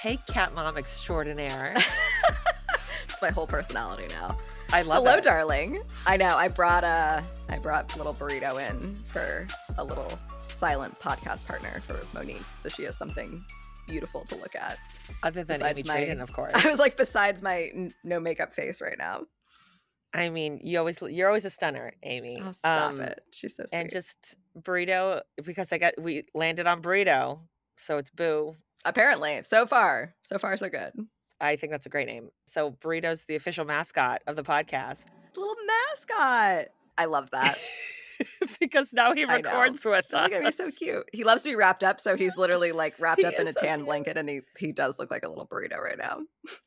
Hey, cat mom extraordinaire. it's my whole personality now. I love Hello, it. darling. I know. I brought a I brought little burrito in for a little silent podcast partner for Monique, so she has something beautiful to look at. Other than besides Amy my- Traden, of course. I was like, besides my n- no makeup face right now. I mean, you always you're always a stunner, Amy. Oh, stop Um, it. She's so sweet. And just burrito because I got we landed on burrito, so it's boo. Apparently, so far, so far, so good. I think that's a great name. So burrito's the official mascot of the podcast Little mascot. I love that. because now he records with us. me, so cute. He loves to be wrapped up, so he's literally like wrapped up in a so tan cute. blanket, and he he does look like a little burrito right now.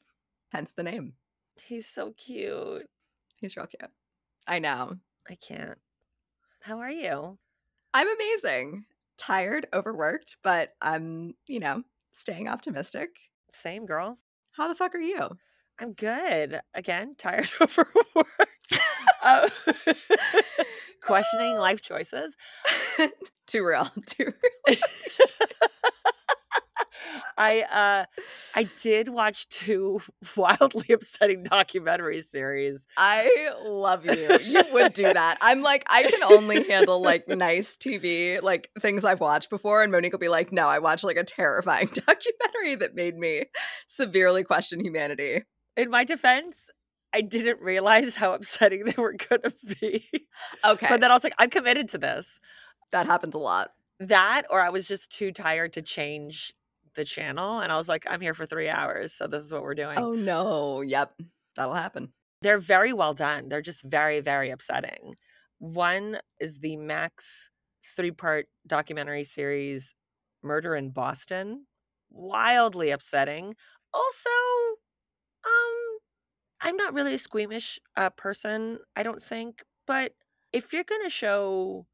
Hence the name. He's so cute. He's real cute. I know. I can't. How are you? I'm amazing. Tired, overworked, but I'm, you know, staying optimistic. Same girl. How the fuck are you? I'm good. Again, tired, overworked. uh, questioning life choices. Too real. Too real. I uh I did watch two wildly upsetting documentary series. I love you. You would do that. I'm like, I can only handle like nice TV, like things I've watched before. And Monique will be like, no, I watched like a terrifying documentary that made me severely question humanity. In my defense, I didn't realize how upsetting they were gonna be. Okay. But then I was like, I'm committed to this. that happens a lot. That or I was just too tired to change the channel. And I was like, I'm here for three hours. So this is what we're doing. Oh no. Yep. That'll happen. they're very well done. They're just very, very upsetting. One is the Max three part documentary series, Murder in Boston. Wildly upsetting. Also, um, I'm not really a squeamish uh, person, I don't think, but if you're going to show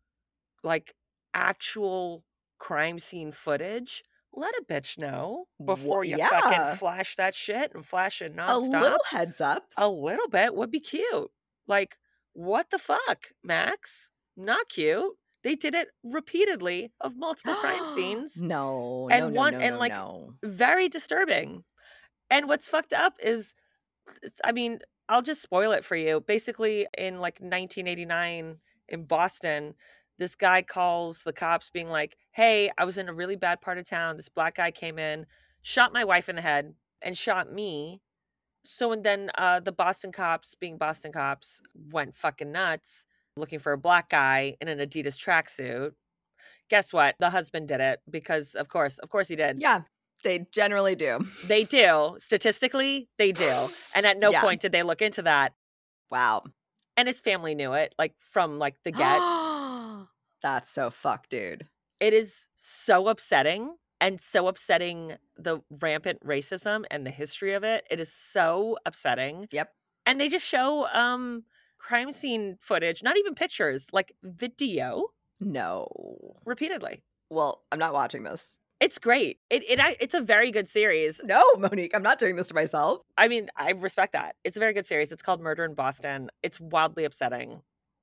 like actual crime scene footage, let a bitch know before you yeah. fucking flash that shit and flash it nonstop A little heads up. a little bit would be cute. Like, what the fuck, Max? Not cute. They did it repeatedly of multiple crime scenes. No. And no, no, one- no, and, like. Very disturbing. And what's fucked up is, I mean, I'll just spoil it for you. Basically, in like 1989 in Boston, this guy calls the cops being like, Hey, I was in a really bad part of town. This black guy came in, shot my wife in the head, and shot me. So and then uh, the Boston cops, being Boston cops, went fucking nuts looking for a black guy in an Adidas tracksuit. Guess what? The husband did it because, of course, of course he did. Yeah. They generally do. They do. Statistically, they do. And at no Yeah. point did they look into that. Wow. And his family knew it, like from like the get. That's so fucked, dude. it is so upsetting and so upsetting the rampant racism and the history of it. It is so upsetting. Yep. And they just show um crime scene footage, not even pictures, like video No. repeatedly. Well, I'm not watching this. It's great. It, it I- it's a very good series. No, Monique, I'm not doing this to myself. I mean, I respect that. It's a very good series. It's called Murder in Boston. It's wildly upsetting,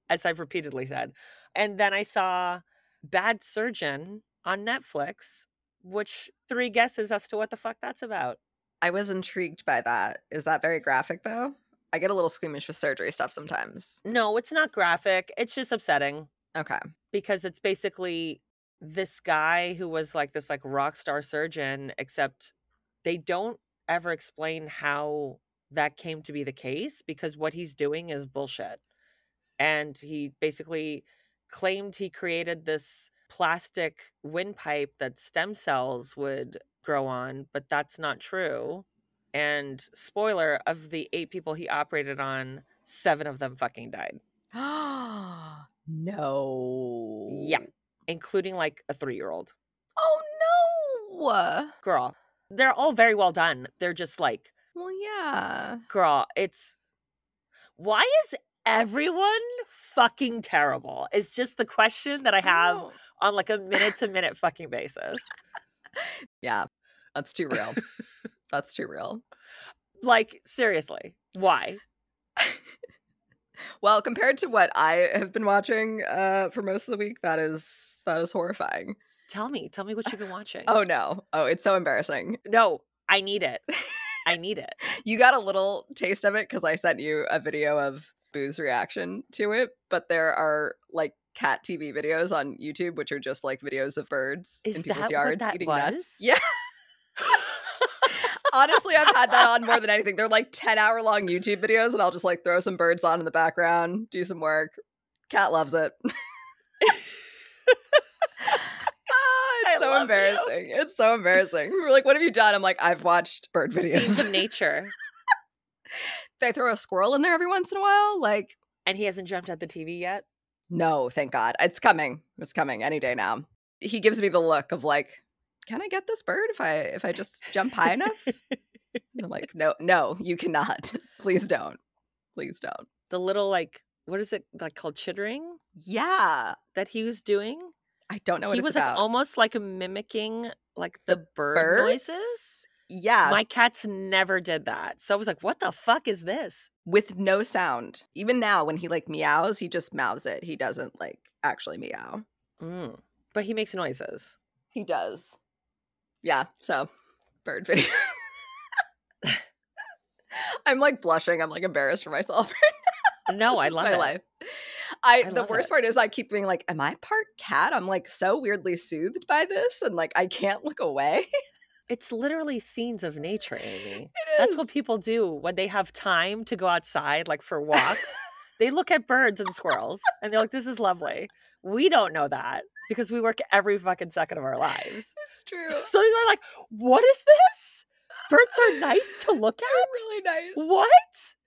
as I've repeatedly said. And then I saw Bad Surgeon on Netflix, which three guesses as to what the fuck that's about. I was intrigued by that. Is that very graphic though? I get a little squeamish with surgery stuff sometimes. No, it's not graphic. It's just upsetting Okay. because it's basically this guy who was like this like rock star surgeon, except they don't ever explain how that came to be the case because what he's doing is bullshit. And he basically claimed he created this plastic windpipe that stem cells would grow on, but that's not true. And spoiler of the eight people he operated on, seven of them fucking died, no. Yeah, including like a three year old Oh no. girl. They're all very well done. They're just like, Well, yeah. girl, it's why is everyone fucking terrible? Is just the question that I have Oh. on like a minute to minute fucking basis. Yeah. That's too real. That's too real. Like, seriously, why? Well, compared to what I have been watching uh, for most of the week, that is that is horrifying. Tell me, tell me what you've been watching. Oh no! Oh, it's so embarrassing. no, I need it. I need it. You got a little taste of it because I sent you a video of Boo's reaction to it, but there are like cat TV videos on YouTube, which are just like videos of birds Is in people's yards eating was? nuts. Yeah. Honestly, I've had that on more than anything. They're like 10 hour long YouTube videos, and I'll just like throw some birds on in the background, do some work. Cat loves it. Ah, it's so love you. embarrassing. It's so embarrassing. We're like, what have you done? I'm like, I've watched bird videos. Of nature. They throw a squirrel in there every once in a while. Like, And he hasn't jumped at the TV yet. no, thank God. It's coming. It's coming any day now. He gives me the look of like, can I get this bird if I if I just jump high enough? And I'm like, no, no, you cannot. Please don't. Please don't. The little like what is it like called chittering Yeah. that he was doing? I don't know what he was like almost like mimicking like the, bird Birds? noises. Yeah. My cats never did that. So I was like, what the fuck is this? with no sound. Even now, when he like meows, he just mouths it. He doesn't like actually meow. Mm. But he makes noises. He does. Yeah. So, bird video. I'm like blushing. I'm like embarrassed for myself. No, This I love my it. life. I, I the worst it. part is I keep being like, am I part cat? I'm like so weirdly soothed by this, and like I can't look away. It's literally scenes of nature, Amy. It That's what people do when they have time to go outside, like for walks. they look at birds and squirrels and they're like, this is lovely. We don't know that because we work every fucking second of our lives. It's true. So they're like, what is this? Birds are nice to look They're at? really nice. What?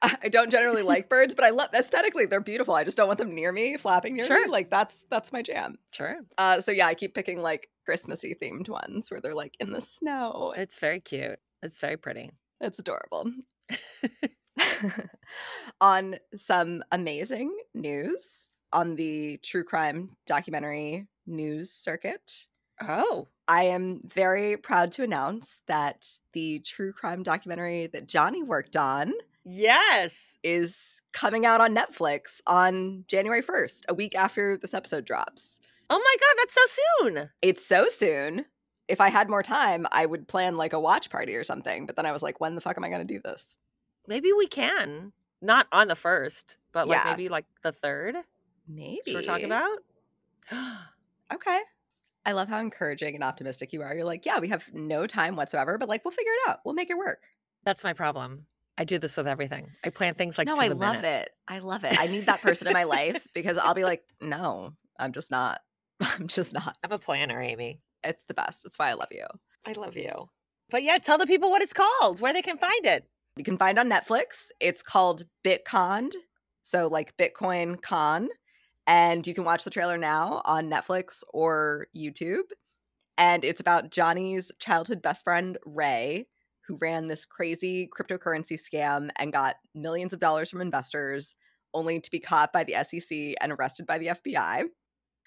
I don't generally like birds, but I love aesthetically they're beautiful. I just don't want them near me, flapping near Sure. me. Like that's that's my jam. Sure. Uh, so yeah, I keep picking like Christmassy themed ones where they're like in the snow. It's very cute. It's very pretty. It's adorable. on some amazing news on the true crime documentary news circuit, Oh, I am very proud to announce that the true crime documentary that Johnny worked on yes. is coming out on Netflix on January 1st, a week after this episode drops. Oh my God, that's so soon. It's so soon. If I had more time, I would plan like a watch party or something. But then I was like, when the fuck am I going to do this? Maybe we can. Not on the first, but like Yeah. maybe like the third. Maybe. We're talking about. Okay. I love how encouraging and optimistic you are. You're like, yeah, we have no time whatsoever, but like, we'll figure it out. We'll make it work. That's my problem. I do this with everything. I plan things like no, I love minute. it. I love it. I need that person in my life because I'll be like, no, I'm just not. I'm just not. I'm a planner, Amy. It's the best. That's why I love you. I love you. But yeah, tell the people what it's called, where they can find it. You can find on Netflix. It's called Bitconned. So like Bitcoin Con. And you can watch the trailer now on Netflix or YouTube. And it's about Johnny's childhood best friend, Ray, who ran this crazy cryptocurrency scam and got millions of dollars from investors, only to be caught by the SEC and arrested by the FBI.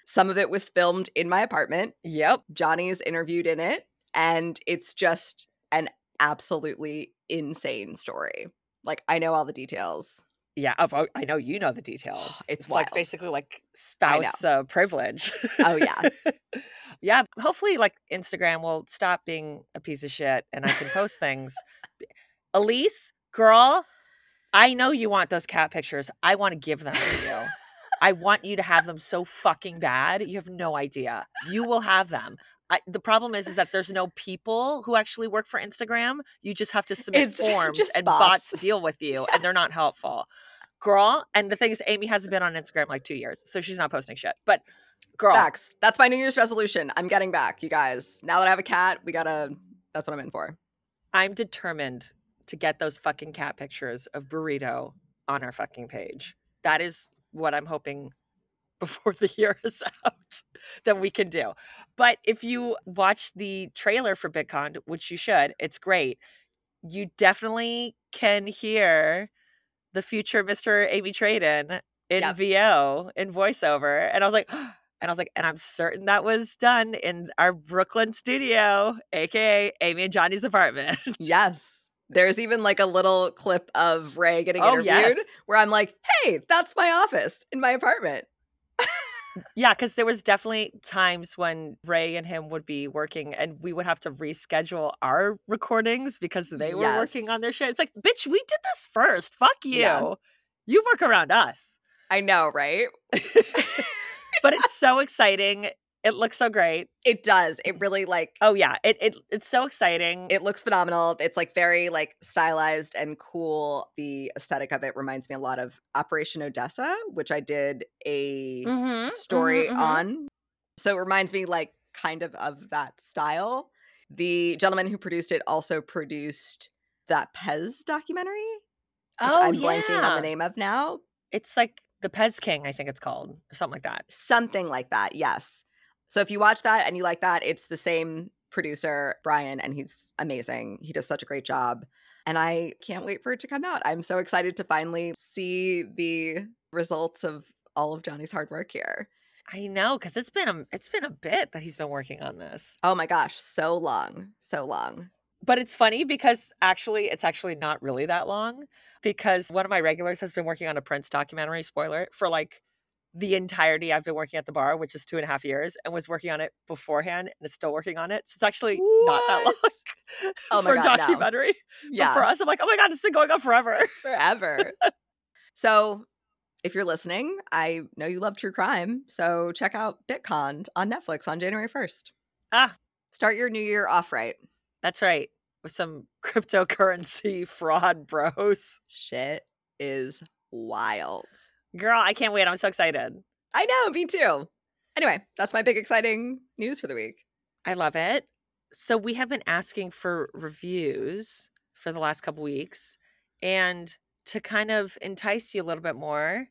Some of it was filmed in my apartment. Yep. Johnny's interviewed in it, and it's just an absolutely insane story. Like, I know all the details. Yeah, I know you know the details. It's like wild. basically like spouse uh, privilege. Oh, yeah. yeah. Hopefully, like Instagram will stop being a piece of shit and I can post things. Elise, girl, I know you want those cat pictures. I want to give them to you. I want you to have them so fucking bad. You have no idea. You will have them. I, the problem is, is that there's no people who actually work for Instagram. You just have to submit It's forms, and bots. bots. deal with you, and they're not helpful. Girl, and the thing is, Amy hasn't been on Instagram like two years, so she's not posting shit. But girl, Facts. That's my New Year's resolution. I'm getting back, you guys. Now that I have a cat, we gotta. That's what I'm in for. I'm determined to get those fucking cat pictures of burrito on our fucking page. That is what I'm hoping before the year is out that we can do. But if you watch the trailer for Bitconned, which you should, it's great. You definitely can hear the future Mr. Amy Traden in Yep. VO in voiceover. And I was like, and I was like, and I'm certain that was done in our Brooklyn studio, aka Amy and Johnny's apartment. Yes. There's even like a little clip of Ray getting Oh, interviewed yes. where I'm like, hey, that's my office in my apartment. Yeah, because there was definitely times when Ray and him would be working, and we would have to reschedule our recordings because they were working on their shit. It's like, bitch, we did this first. Fuck you. Yeah. You work around us. I know, right? but it's so exciting. It looks so great. It does. It really like Oh yeah, it, it it's so exciting. it looks phenomenal. It's like very like stylized and cool. The aesthetic of it reminds me a lot of Operation Odessa, which I did a Mhm, story mhm, mhm. on. So it reminds me like kind of of that style. The gentleman who produced it also produced that Pez documentary, Oh I'm blanking on the name of now. It's like the Pez King, I think it's called, or something like that. Something like that. Yes. So if you watch that and you like that, it's the same producer, Brian, and he's amazing. He does such a great job. And I can't wait for it to come out. I'm so excited to finally see the results of all of Johnny's hard work here. I know, because it's been a it's been a bit that he's been working on this. Oh my gosh, so long. So long. But it's funny because actually it's actually not really that long because one of my regulars has been working on a Prince documentary, spoiler, for like the entirety I've been working at the bar, which is two and a half years, and was working on it beforehand and is still working on it. So it's actually not that long Oh my for God, no. documentary. Yeah. But for us, I'm like, oh my God, it's been going on forever. forever. so, if you're listening, I know you love true crime. So, check out Bitconned on Netflix on January 1st. Ah, Start your new year off right. that's right. With some cryptocurrency fraud bros. Shit is wild. Girl, I can't wait. I'm so excited. I know, me too. Anyway, that's my big exciting news for the week. I love it. So we have been asking for reviews for the last couple weeks and to kind of entice you a little bit more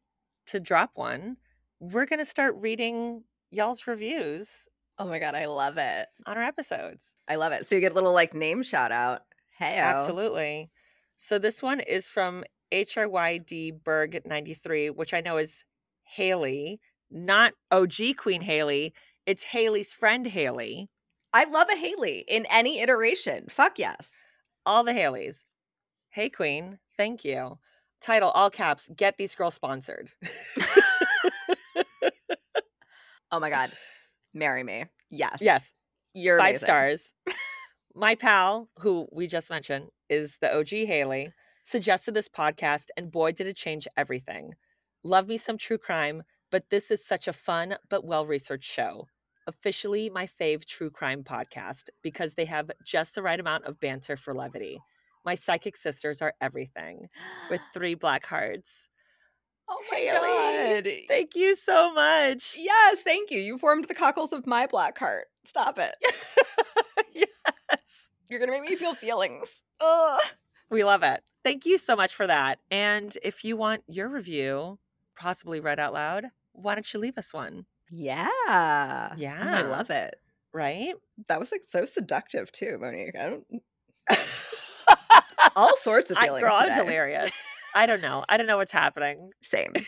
to drop one, we're going to start reading y'all's reviews Oh my god, I love it. on our episodes. I love it. So you get a little like name shout out. Hey, Absolutely. So this one is from HRYD Berg 93, which I know is Haley, not OG Queen Haley. It's Haley's friend Haley. I love a Haley in any iteration. Fuck yes. all the Haleys. Hey, Queen. Thank you. Title, all caps, get these girls sponsored. Oh my god. Marry me. Yes. yes, You're five amazing. stars. My pal, who we just mentioned, is the OG Haley, suggested this podcast, and boy, did it change everything. Love me some true crime, but this is such a fun but well researched show. Officially my fave true crime podcast because they have just the right amount of banter for levity. My psychic sisters are everything with three black hearts. Oh my Haley, god. Thank you so much. Yes, thank you. You formed the cockles of my black heart. Stop it. yes. You're gonna make me feel feelings. Ugh. We love it. Thank you so much for that. And if you want your review possibly read out loud, why don't you leave us one? Yeah. Oh, I love it. Right? That was like so seductive too, Monique. I don't all sorts of I, feelings. girl, I'm today. delirious. I don't know. I don't know what's happening. Same.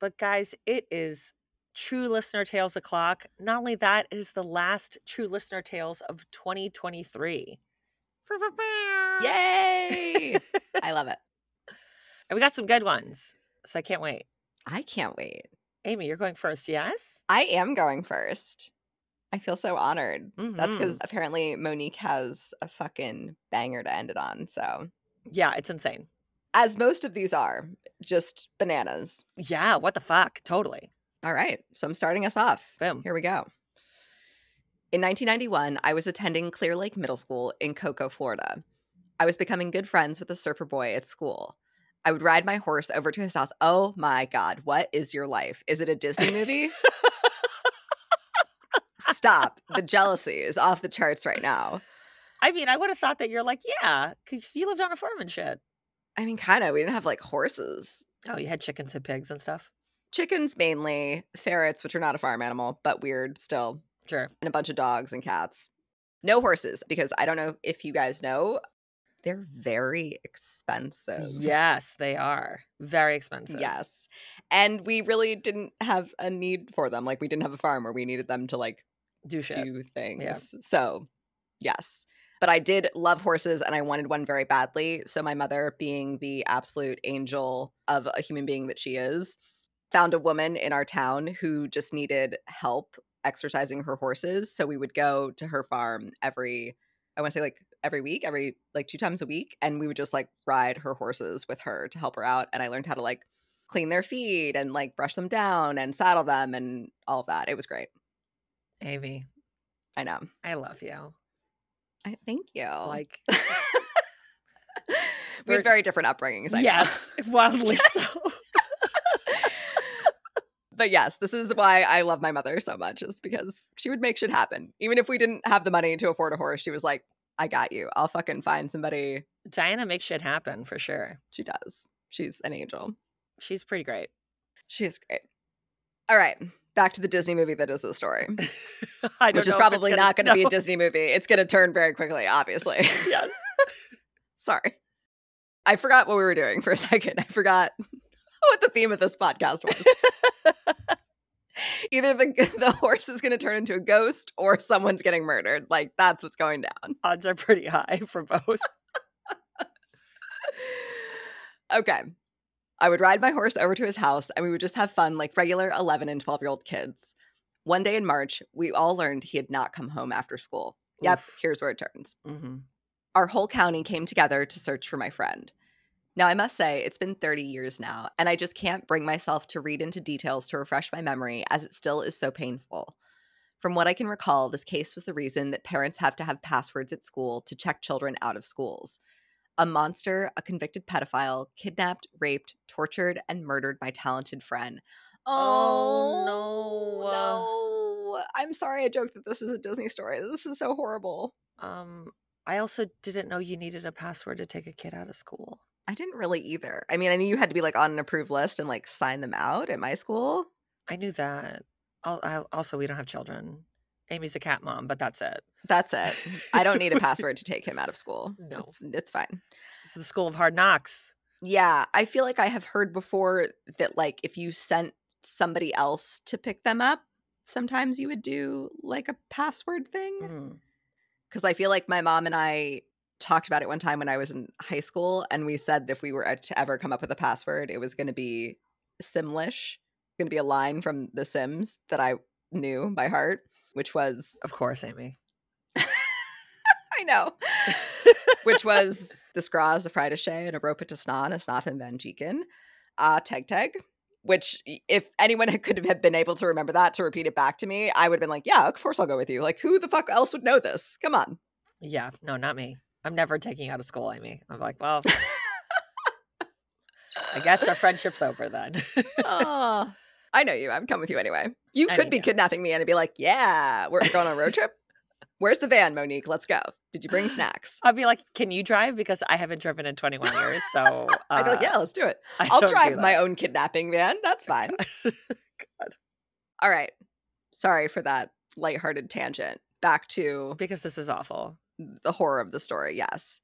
But guys, it is True Listener Tales o'clock. Not only that, it is the last True Listener Tales of 2023. Yay! I love it. And we got some good ones. So I can't wait. I can't wait. Amy, you're going first, yes? I am going first. I feel so honored. That's Mhm. because apparently Monique has a fucking banger to end it on. So, Yeah, it's insane. as most of these are, just bananas. Yeah, what the fuck? Totally. All right. So, I'm starting us off. Boom. Here we go. In 1991, I was attending Clear Lake Middle School in Cocoa, Florida. I was becoming good friends with a surfer boy at school. I would ride my horse over to his house. Oh my God, what is your life? Is it a Disney movie? Stop. The jealousy is off the charts right now. I mean, I would have thought that you're like, yeah, because you lived on a farm and shit. I mean, kind of. We didn't have like horses. Oh, you had chickens and pigs and stuff. Chickens mainly, ferrets, which are not a farm animal, but weird still, Sure. and a bunch of dogs and cats. No horses, because I don't know if you guys know, they're very expensive. Yes, they are very expensive. Yes. And we really didn't have a need for them. Like we didn't have a farm where we needed them to like do shit. do things. So, yes. But I did love horses and I wanted one very badly. So, my mother, being the absolute angel of a human being that she is, found a woman in our town who just needed help exercising her horses. So we would go to her farm every, I want to say like every week, every like two times a week. And we would just like ride her horses with her to help her out. And I learned how to like clean their feet and like brush them down and saddle them and all of that. It was great. Amy, I know. I love you. I thank you. Like, we we're- had very different upbringings. I yes, wildly so. But yes, this is why I love my mother so much, is because she would make shit happen. Even if we didn't have the money to afford a horse, she was like, I got you. I'll fucking find somebody. Diana makes shit happen for sure. She does. She's an angel. She's pretty great. She is great. All right. Back to the Disney movie that is the story, I don't which is know if it's probably not going to be a. Disney movie. It's going to turn very quickly, obviously. Yes. Sorry. I forgot what we were doing for a second. I forgot what the theme of this podcast was. Either the the horse is going to turn into a ghost or someone's getting murdered. Like that's what's going down. Odds are pretty high for both. Okay. I would ride my horse over to his house and we would just have fun like regular 11 and 12 year old kids. One day in March, we all learned he had not come home after school. Yep, Oof. here's where it turns. hmm Our whole county came together to search for my friend. Now, I must say, it's been 30 years now, and I just can't bring myself to read into details to refresh my memory as it still is so painful. From what I can recall, this case was the reason that parents have to have passwords at school to check children out of schools. A monster, a convicted pedophile, kidnapped, raped, tortured, and murdered my talented friend. Oh, no. no. I'm sorry I joked that this was a Disney story. This is so horrible. Um, I also didn't know you needed a password to take a kid out of school. I didn't really either. I mean, I knew you had to be like on an approved list and like sign them out at my school. I knew that. Also, we don't have children. Amy's a cat mom, but that's it. That's it. I don't need a password to take him out of school. No. It's, it's fine. It's the school of hard knocks. Yeah, I feel like I have heard before that like if you sent somebody else to pick them up, sometimes you would do like a password thing. Mhm. Because I feel like my mom and I talked about it one time when I was in high school, and we said if we were to ever come up with a password, it was going to be Simlish, going to be a line from The Sims that I knew by heart, which was Of course, Amy. I know, which was the Skraz, a Friedische, and a Ropa to Snan, a Snaf and Van Jeeken, uh, Teg Teg. Which, if anyone could have been able to remember that to repeat it back to me, I would have been like, "Yeah, of course I'll go with you." Like, who the fuck else would know this? Come on. Yeah, no, not me. I'm never taking you out of school, Amy. I'm like, well, I guess our friendship's over then. oh, I know you. I'd come with you anyway. You I could be yeah. kidnapping me and I'd be like, yeah, we're going on a road trip. Where's the van, Monique? Let's go. Did you bring snacks? I'd be like, can you drive? Because I haven't driven in 21 years. So uh, I'd be like, yeah, let's do it. I I'll drive my own kidnapping van. That's fine. God. All right. Sorry for that lighthearted tangent. Back to Because this is awful. The horror of the story. Yes.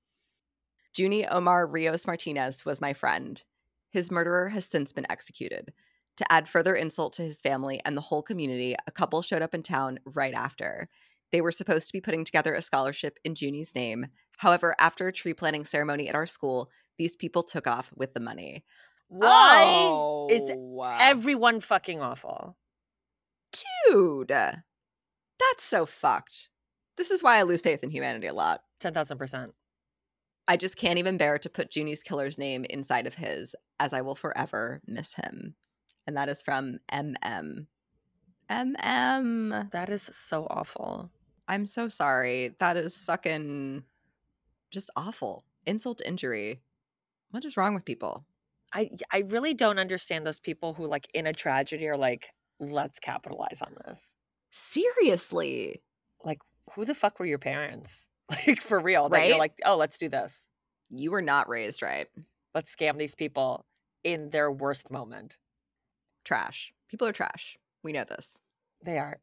Junny Omar Rios Martinez was my friend. His murderer has since been executed. To add further insult to his family and the whole community, a couple showed up in town right after. They were supposed to be putting together a scholarship in Junny's name. However, after a tree planting ceremony at our school, these people took off with the money. Why is Oh, everyone fucking awful? dude? That's so fucked. This is why I lose faith in humanity a lot. 10,000%. I just can't even bear to put Junny's killer's name inside of his, as I will forever miss him. And that is from MM. MM. That is so awful. I'm so sorry. That is fucking just awful. Insult to injury. What is wrong with people? I I really don't understand those people who like in a tragedy are like, let's capitalize on this. Seriously. Like, who the fuck were your parents? Like for real. That you're like, oh, let's do this. You were not raised right. Let's scam these people in their worst moment. Trash. People are trash. We know this. They are.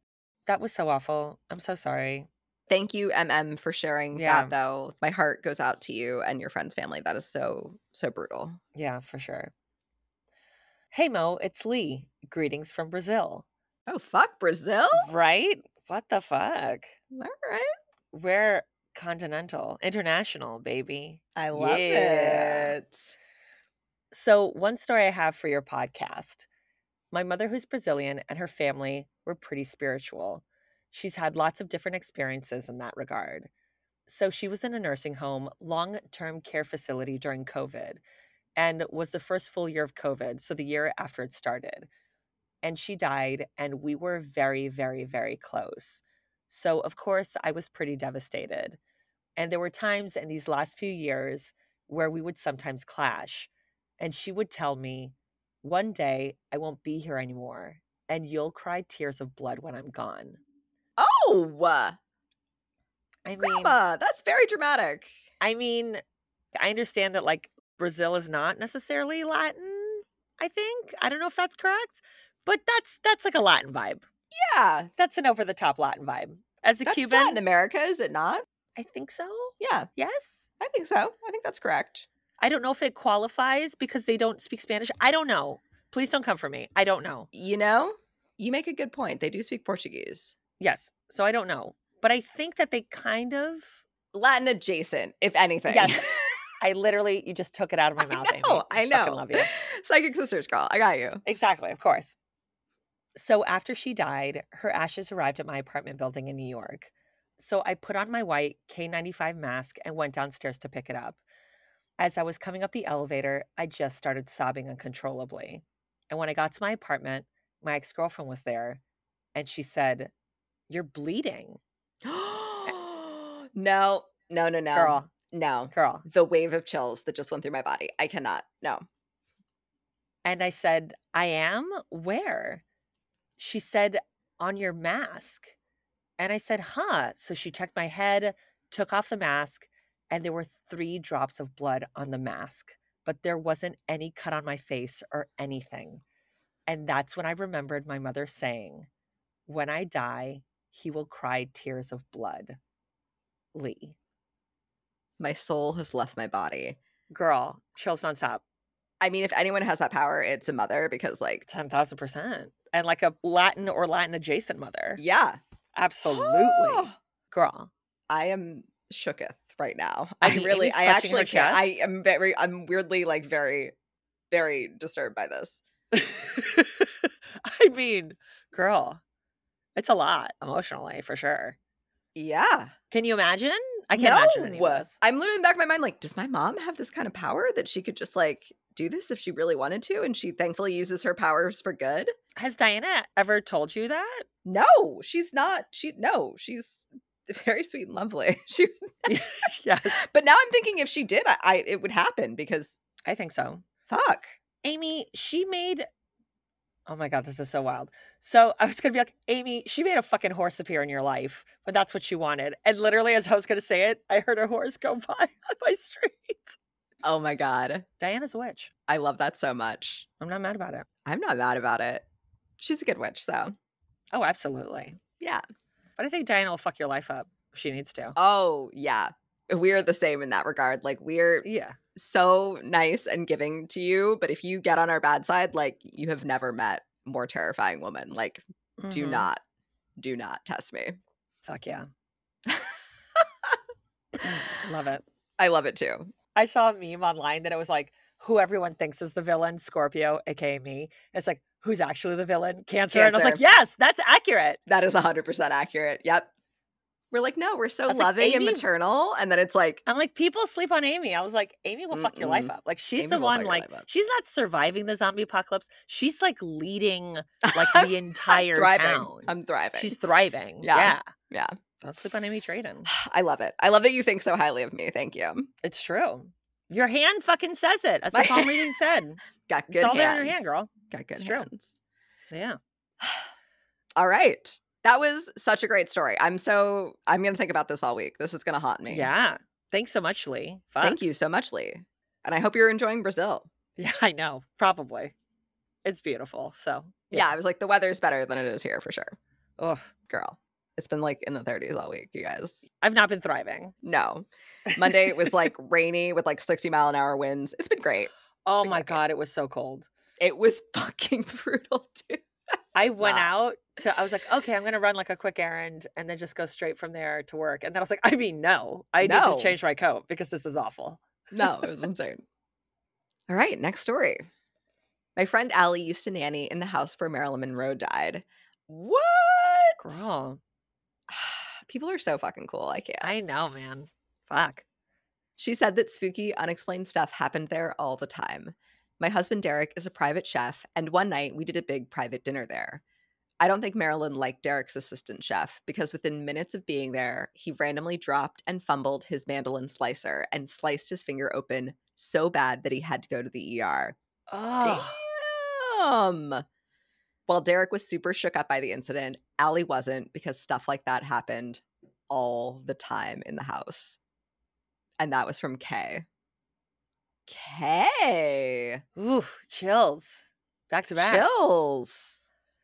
That was so awful. I'm so sorry. Thank you, MM, for sharing Yeah. that, though. My heart goes out to you and your friend's family. That is so, so brutal. Yeah, for sure. Hey Mo, it's Lee. Greetings from Brazil. Oh, fuck, Brazil? Right? What the fuck? All right. We're continental, international, baby. I love Yeah. it. So, one story I have for your podcast My mother, who's Brazilian, and her family were pretty spiritual. She's had lots of different experiences in that regard. So she was in a nursing home, long term care facility during COVID, and was the first full year of COVID. So the year after it started. And she died, and we were very, very, very close. So, of course, I was pretty devastated. And there were times in these last few years where we would sometimes clash. And she would tell me, one day I won't be here anymore, and you'll cry tears of blood when I'm gone. Oh, I mean, Grandma, that's very dramatic. I mean, I understand that like Brazil is not necessarily Latin, I think. I don't know if that's correct, but that's that's like a Latin vibe. Yeah, That's an over the top Latin vibe. As a that's Cuban, Latin America, is it not? I think so. Yeah, Yes. I think so. I think that's correct. I don't know if it qualifies because they don't speak Spanish. I don't know. Please don't come for me. I don't know. You know, you make a good point. They do speak Portuguese. Yes. So I don't know. But I think that they kind of Latin adjacent, if anything. Yes. I literally you just took it out of my mouth, I know. I know. love you. Psychic sisters, girl. I got you. Exactly, of course. So after she died, her ashes arrived at my apartment building in New York. So I put on my white K95 mask and went downstairs to pick it up. As I was coming up the elevator, I just started sobbing uncontrollably. And when I got to my apartment, my ex girlfriend was there and she said, You're bleeding, no, no, no, no. girl, No. girl. The wave of chills that just went through my body. I cannot. No. And I said, I am? Where? She said, On your mask. And I said, Huh. So she checked my head, took off the mask, and there were three drops of blood on the mask, but there wasn't any cut on my face or anything. And that's when I remembered my mother saying, When I die, he will cry tears of blood. Lee. My soul has left my body. Girl, chills nonstop. I mean, if anyone has that power, it's a mother because, like, 10,000%. And like a Latin or Latin adjacent mother. yeah. Absolutely. Girl. I am shooketh right now. I I, really, Amy's I actually can't. I am very, I'm weirdly, like, very, very disturbed by this. I mean, girl, it's a lot emotionally for sure. Yeah. Can you imagine? I can't imagine No! this. I'm literally in the back of my mind, like, does my mom have this kind of power that she could just, like, do this if she really wanted to? And she thankfully uses her powers for good? Has Diana ever told you that? No, she's not. She, no, she's very sweet and lovely. She, yes, but now I'm thinking if she did, I, I it would happen because I think so. fuck. Amy, she made. Oh my God, this is so wild. So I was going to be like, Amy, she made a fucking horse appear in your life, but that's what she wanted. And literally, as I was going to say it, I heard a horse go by on my street. Oh my God. Diana's a witch. I love that so much. I'm not mad about it. I'm not mad about it. She's a good witch, so Oh, absolutely. yeah. But I think Diana will fuck your life up if she needs to. Oh, yeah. We're the same in that regard. Like, we're Yeah. so nice and giving to you, but if you get on our bad side, like, you have never met more terrifying woman. Like, do Mhm. not, do not test me. Fuck yeah. Love it. I love it too. I saw a meme online that it was like, who everyone thinks is the villain, Scorpio, aka me. It's like, who's actually the villain? Cancer. And I was like, yes, that's accurate. That is 100% accurate. Yep. We're like, no, we're so was like, loving and maternal. And then it's like, I'm like, people sleep on Amy. I was like, Amy will fuck your life up. Like, she's Amy the one, like, she's not surviving the zombie apocalypse. She's like leading like the entire thriving. town. I'm thriving. She's thriving. Yeah. Yeah. Yeah. Don't sleep on Amy Drayden. I love it. I love that you think so highly of me. Thank you. It's true. Your hand fucking says it, as the palm reading said. Got good It's all hands. there in your hand, girl. Got good It's true. hands. Yeah. All right. That was such a great story. I'm so I'm gonna think about this all week. This is gonna haunt me. Yeah. Thanks so much, Lee. Fuck. Thank you so much, Lee. And I hope you're enjoying Brazil. Yeah, I know. Probably. It's beautiful. So, Yeah, I was like, the weather's better than it is here for sure. Ugh. Girl. It's been like in the 30s all week, you guys. I've not been thriving. No. Monday it was like rainy with like 60 mile an hour winds. It's been great. Oh been my great. God, it was so cold. It was fucking brutal, dude. I went Wow. out to, I was like, okay, I'm going to run like a quick errand and then just go straight from there to work. And then I was like, I mean, no, I need to change my coat because this is awful. No, it was insane. All right, next story. My friend Allie used to nanny in the house where Marilyn Monroe died. What? Girl, People are so fucking cool. I can't. I know, man. Fuck. She said that spooky, unexplained stuff happened there all the time. My husband Derek is a private chef, and one night we did a big private dinner there. I don't think Marilyn liked Derek's assistant chef because within minutes of being there, he randomly dropped and fumbled his mandolin slicer and sliced his finger open so bad that he had to go to the ER. Oh, Damn. While Derek was super shook up by the incident, Allie wasn't because stuff like that happened all the time in the house. And that was from Kay. Kay. oof, chills. Back to back. Chills.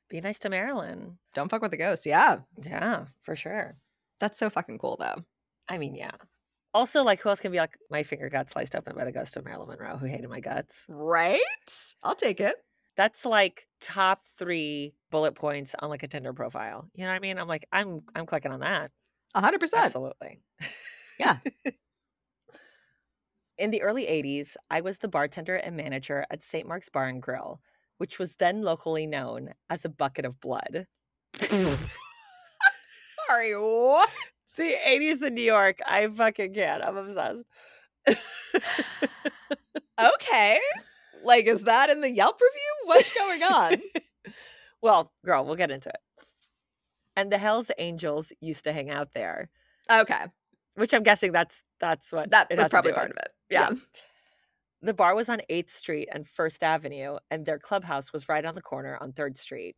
Be nice to Marilyn. Don't fuck with the ghost. Yeah. Yeah, for sure. That's so fucking cool though. I mean, yeah. Also, like, who else can be like, my finger got sliced open by the ghost of Marilyn Monroe, who hated my guts? Right? I'll take it. That's like top three bullet points on like a Tinder profile. You know what I mean? I'm like, I'm I'm clicking on that. Hundred percent. Absolutely. Yeah. In the early 80s, I was the bartender and manager at St. Mark's Bar and Grill, which was then locally known as a bucket of blood. Sorry, what? See, 80s in New York, I fucking can't. I'm obsessed. Okay. Like, is that in the Yelp review? What's going on? well, girl, we'll get into it. And the Hells Angels used to hang out there, okay. Which I'm guessing that's that's what That it was probably part with. of it. Yeah. The bar was on 8th Street and 1st Avenue, and their clubhouse was right on the corner on 3rd Street.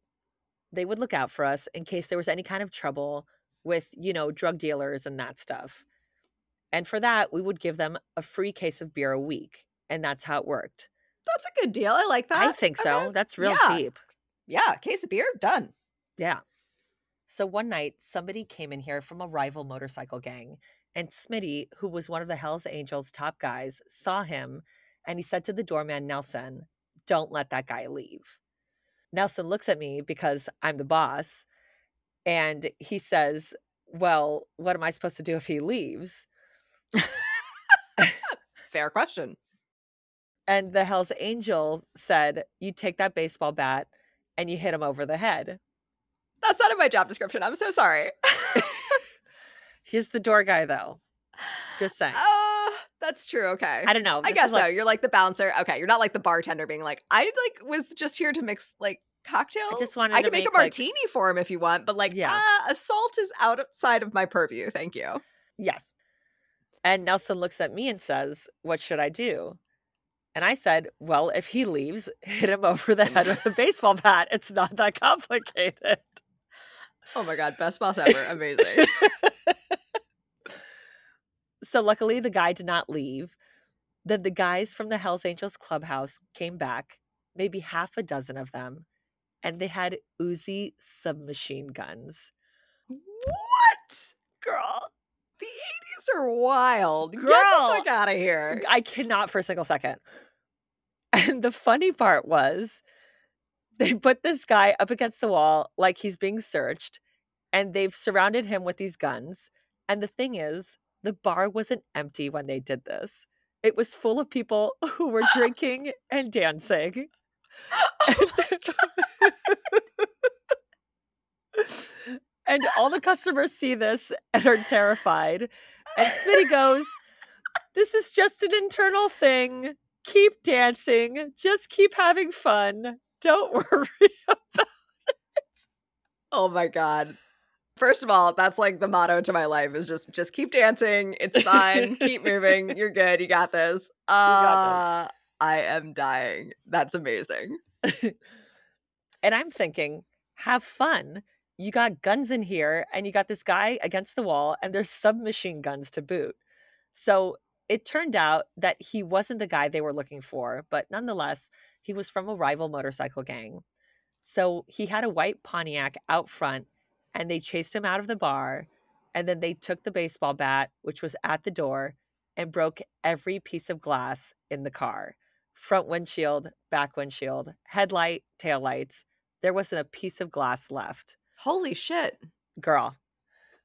They would look out for us in case there was any kind of trouble with, you know, drug dealers and that stuff. And for that, we would give them a free case of beer a week. And that's how it worked. That's a good deal. I like that. I think so. Okay. That's real Yeah. cheap. Yeah. Case of beer, done. Yeah. So one night, somebody came in here from a rival motorcycle gang, and Smitty, who was one of the Hells Angels' top guys, saw him and he said to the doorman, Nelson, Don't let that guy leave. Nelson looks at me because I'm the boss, and he says, Well, what am I supposed to do if he leaves? Fair question. And the Hells Angels said, You take that baseball bat and you hit him over the head. That's not in my job description. I'm so sorry. He's the door guy, though. Just saying. Uh, that's true. Okay. I don't know. I guess like- so. You're like the bouncer. Okay, you're not like the bartender being like, I like was just here to mix like cocktails. I just wanted I to can make, make, a like- martini for him if you want, but like, Yeah. ah, assault is outside of my purview. Thank you. Yes. And Nelson looks at me and says, What should I do? And I said, Well, if he leaves, hit him over the head with a baseball bat. It's not that complicated. Oh my god, best boss ever. Amazing. so luckily, the guy did not leave. Then the guys from the Hells Angels clubhouse came back, maybe half a dozen of them, and they had Uzi submachine guns. what? Girl, The 80s are wild. Girl, Get the fuck out of here. I cannot for a single second. And the funny part was they put this guy up against the wall like he's being searched, and they've surrounded him with these guns. And the thing is, the bar wasn't empty when they did this. It was full of people who were drinking and dancing. Oh and all the customers see this and are terrified. And Smitty goes, This is just an internal thing. Keep dancing. Just keep having fun. Don't worry about it. Oh my god. First of all, that's like the motto to my life is just just keep dancing. It's fine. keep moving. You're good. You got this. Uh got I am dying. That's amazing. And I'm thinking, have fun. You got guns in here, and you got this guy against the wall, and there's submachine guns to boot. So it turned out that he wasn't the guy they were looking for, but nonetheless, he was from a rival motorcycle gang. So he had a white Pontiac out front, and they chased him out of the bar. And then they took the baseball bat, which was at the door, and broke every piece of glass in the car front windshield, back windshield, headlight, taillights. There wasn't a piece of glass left. Holy shit. Girl,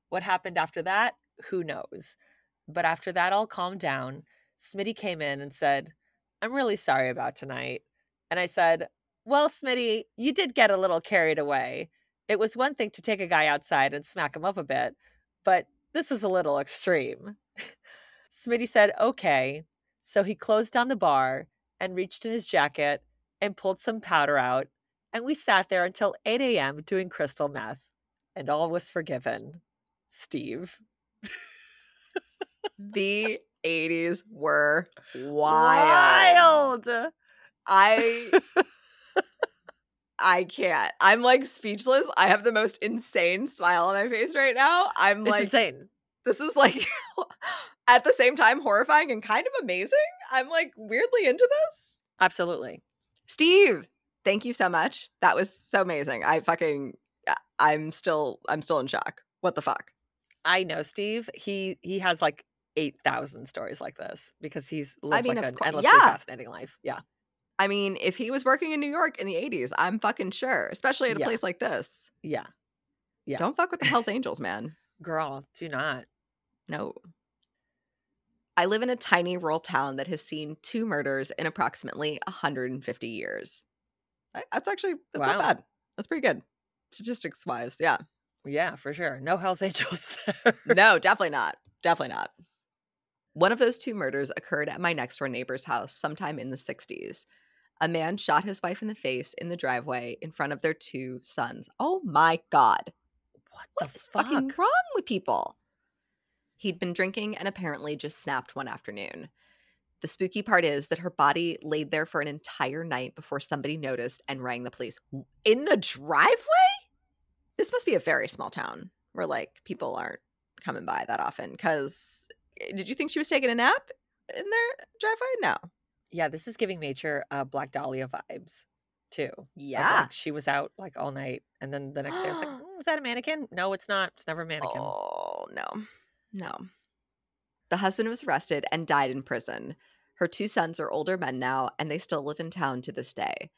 what happened after that? Who knows? But after that all calmed down, Smitty came in and said, I'm really sorry about tonight. And I said, Well, Smitty, you did get a little carried away. It was one thing to take a guy outside and smack him up a bit, but this was a little extreme. Smitty said, okay. So he closed down the bar and reached in his jacket and pulled some powder out, and we sat there until 8 a.m. doing crystal meth, and all was forgiven. Steve. the 80s were wild. Wild. I I can't. I'm like speechless. I have the most insane smile on my face right now. I'm It's like insane. this is like at the same time horrifying and kind of amazing. I'm like weirdly into this. Absolutely. Steve, thank you so much. That was so amazing. I fucking I- I'm still I'm still in shock. What the fuck? I know Steve. He he has like 8,000 stories like this because he's lived mean, like of an cour- endlessly yeah. fascinating life. Yeah. I mean, if he was working in New York in the 80s, I'm fucking sure, especially at a Yeah. place like this. Yeah. Yeah. Don't fuck with the Hells Angels, man. Girl, do not. No. I live in a tiny rural town that has seen two murders in approximately 150 years. That's actually that's Wow. not bad. That's pretty good. Statistics wise, yeah. Yeah, for sure. No Hell's Angels there. No, definitely not. Definitely not. One of those two murders occurred at my next door neighbor's house sometime in the 60s. A man shot his wife in the face in the driveway in front of their two sons. Oh my God. What What the is fuck? fucking wrong with people? He'd been drinking and apparently just snapped one afternoon. The spooky part is that her body laid there for an entire night before somebody noticed and rang the police. In the driveway? This must be a very small town where like people aren't coming by that often. Cause eh, did you think she was taking a nap in their driveway? No. Yeah, this is giving nature uh, Black Dahlia vibes too. Yeah. like, she was out like all night, and then the next day I was like, "Mm, "Was that a mannequin? No, it's not. It's never a mannequin." Oh, no. No. The husband was arrested and died in prison. Her two sons are older men now, and they still live in town to this day.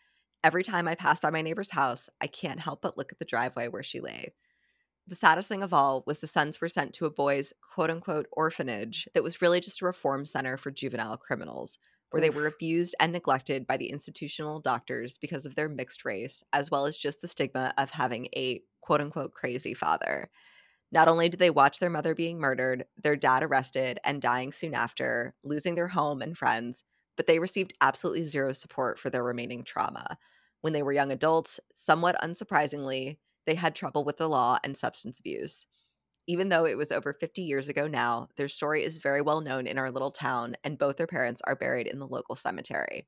Every time I pass by my neighbor's house, I can't help but look at the driveway where she lay. The saddest thing of all was the sons were sent to a boys' quote unquote orphanage that was really just a reform center for juvenile criminals, where they were abused and neglected by the institutional doctors because of their mixed race, as well as just the stigma of having a quote unquote crazy father. Not only did they watch their mother being murdered, their dad arrested and dying soon after, losing their home and friends, but they received absolutely zero support for their remaining trauma. When they were young adults, somewhat unsurprisingly, they had trouble with the law and substance abuse. Even though it was over 50 years ago now, their story is very well known in our little town, and both their parents are buried in the local cemetery.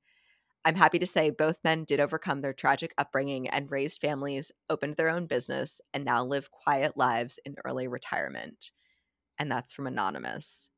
I'm happy to say both men did overcome their tragic upbringing and raised families, opened their own business, and now live quiet lives in early retirement. And that's from Anonymous.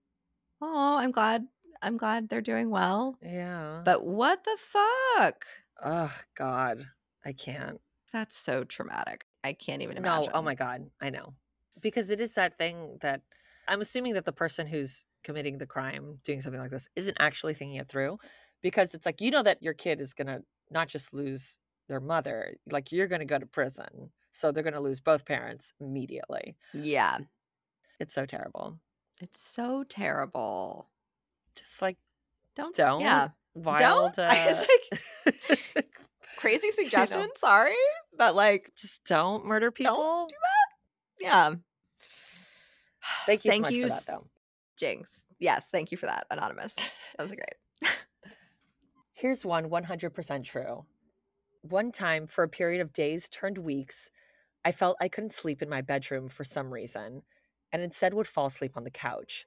Oh, I'm glad. I'm glad they're doing well. Yeah. But what the fuck? oh God, I can't. That's so traumatic. I can't even oh imagine. No, imagine. oh my God, I know. Because it is that thing that I'm assuming that the person who's committing the crime, doing something like this, isn't actually thinking it through. Because it's like, you know, that your kid is going to not just lose their mother, like, you're going to go to prison. So they're going to lose both parents immediately. Yeah. It's so terrible. It's so terrible. Just like, Don't don't. Yeah. Wild. Don't. I was uh, like, crazy know. suggestion. Sorry. But like, just don't murder people. don't do that. Yeah. Thank you Thank so much you for that, though. Jinx. Yes. Thank you for that, Anonymous. That was great. Here's one 100% true. One time, for a period of days turned weeks, I felt I couldn't sleep in my bedroom for some reason, and instead would fall asleep on the couch.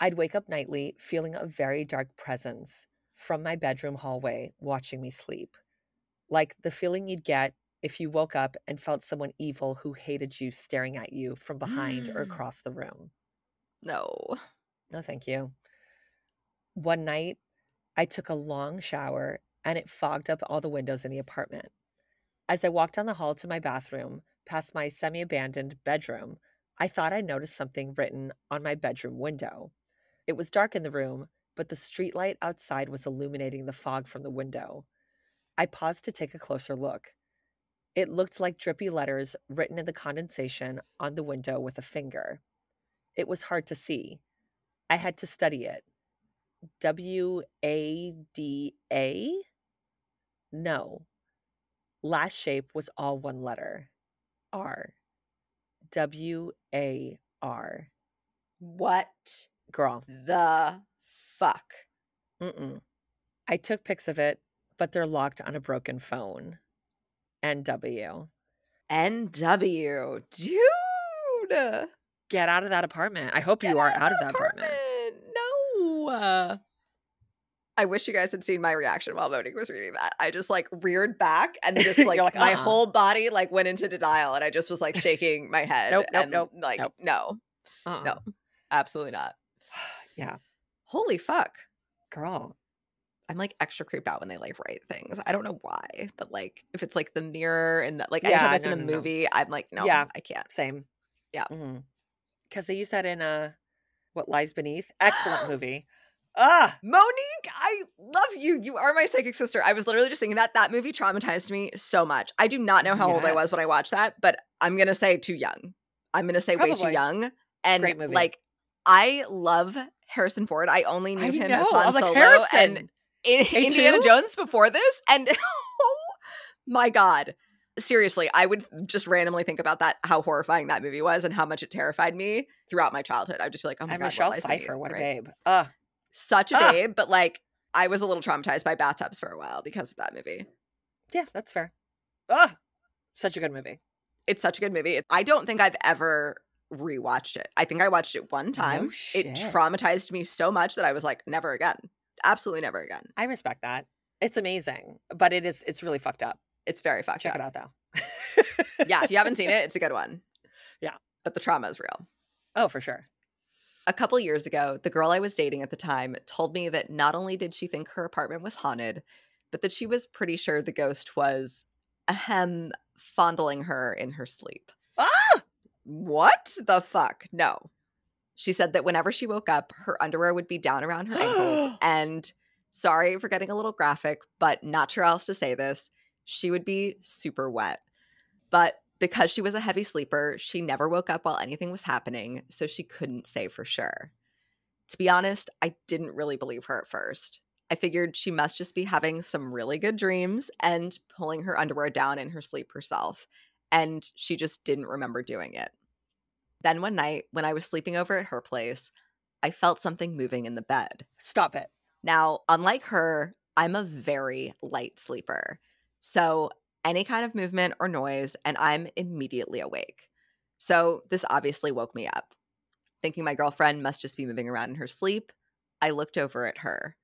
I'd wake up nightly feeling a very dark presence from my bedroom hallway watching me sleep. Like the feeling you'd get if you woke up and felt someone evil who hated you staring at you from behind or mm. across the room. No. No, thank you. One night, I took a long shower and it fogged up all the windows in the apartment. As I walked down the hall to my bathroom, past my semi abandoned bedroom, I thought I noticed something written on my bedroom window. It was dark in the room, but the streetlight outside was illuminating the fog from the window. I paused to take a closer look. It looked like drippy letters written in the condensation on the window with a finger. It was hard to see. I had to study it. W A D A? No. Last shape was all one letter. R. W A R. What Girl. the fuck? Mm-mm. I took pics of it, but they're locked on a broken phone. NW. NW. Dude. Get out of that apartment. I hope you are out of that apartment. No. Uh, I wish you guys had seen my reaction while Monique was reading that. I just like reared back and just like, like, my uh-uh. whole body like went into denial and I just was like shaking my head. Nope, nope, and nope, like nope. no, Uh-uh. no, absolutely not. Yeah. Holy fuck. Girl. I'm like extra creeped out when they like write things. I don't know why, but like if it's like the mirror and that like Yeah, anytime that's no, in a no, no. movie, I'm like, no, Yeah. I can't. Same. Yeah. Because they use that in uh, What Lies Beneath. Excellent movie. Ah, Monique, I love you. You are my psychic sister. I was literally just thinking that that movie traumatized me so much. I do not know how old I was when I watched that, but I'm gonna say too young. I'm gonna say way too young. And Great movie. like, I love Harrison Ford. I only knew I him know. as Han like Solo Harrison. and in A2? Indiana Jones before this, and oh my god. Seriously, I would just randomly think about that, how horrifying that movie was, and how much it terrified me throughout my childhood. I'd just be like, "Oh my and god, Michelle what lies beneath," Pfeiffer. What a babe. Ah, such a Ah. babe, but like I was a little traumatized by bathtubs for a while because of that movie. yeah, that's fair. Ah, such a good movie. It's such a good movie. I don't think I've ever rewatched it. I think I watched it one time. it traumatized me so much that I was like, never again. Absolutely never again. I respect that. It's amazing, but it is. It's really fucked up. It's very fucked up. Check up. it out though. yeah, if you haven't seen it, it's a good one. Yeah. But the trauma is real. Oh, for sure. A couple years ago, the girl I was dating at the time told me that not only did she think her apartment was haunted, but that she was pretty sure the ghost was ahem fondling her in her sleep. Ah! What the fuck? No. She said that whenever she woke up, her underwear would be down around her ankles. And sorry for getting a little graphic, but not sure else to say this. She would be super wet. But because she was a heavy sleeper, she never woke up while anything was happening, so she couldn't say for sure. To be honest, I didn't really believe her at first. I figured she must just be having some really good dreams and pulling her underwear down in her sleep herself and she just didn't remember doing it. Then one night, when I was sleeping over at her place, I felt something moving in the bed. Stop it. Now, unlike her, I'm a very light sleeper. So, any kind of movement or noise, and I'm immediately awake. So, this obviously woke me up. Thinking my girlfriend must just be moving around in her sleep, I looked over at her.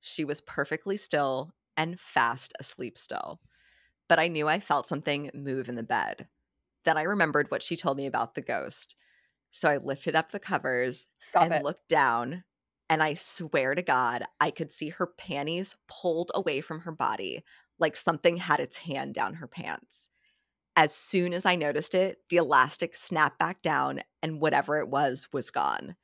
She was perfectly still and fast asleep still. But I knew I felt something move in the bed. Then I remembered what she told me about the ghost. So I lifted up the covers Stop and it. looked down, and I swear to God, I could see her panties pulled away from her body like something had its hand down her pants. As soon as I noticed it, the elastic snapped back down, and whatever it was was gone.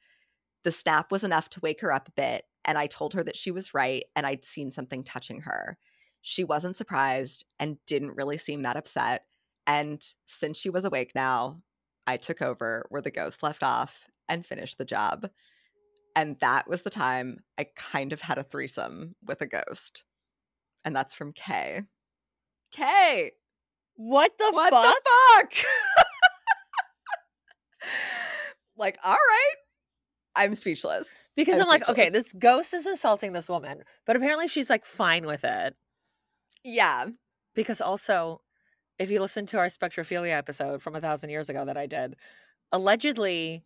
The snap was enough to wake her up a bit, and I told her that she was right and I'd seen something touching her. She wasn't surprised and didn't really seem that upset. And since she was awake now, I took over where the ghost left off and finished the job. And that was the time I kind of had a threesome with a ghost. And that's from Kay. Kay, What the what fuck? the fuck? like, all right. I'm speechless. because I'm I'm like, okay, this ghost is insulting this woman, but apparently she's like fine with it. Yeah. Because also, if you listen to our spectrophilia episode from a thousand years ago that I did, allegedly,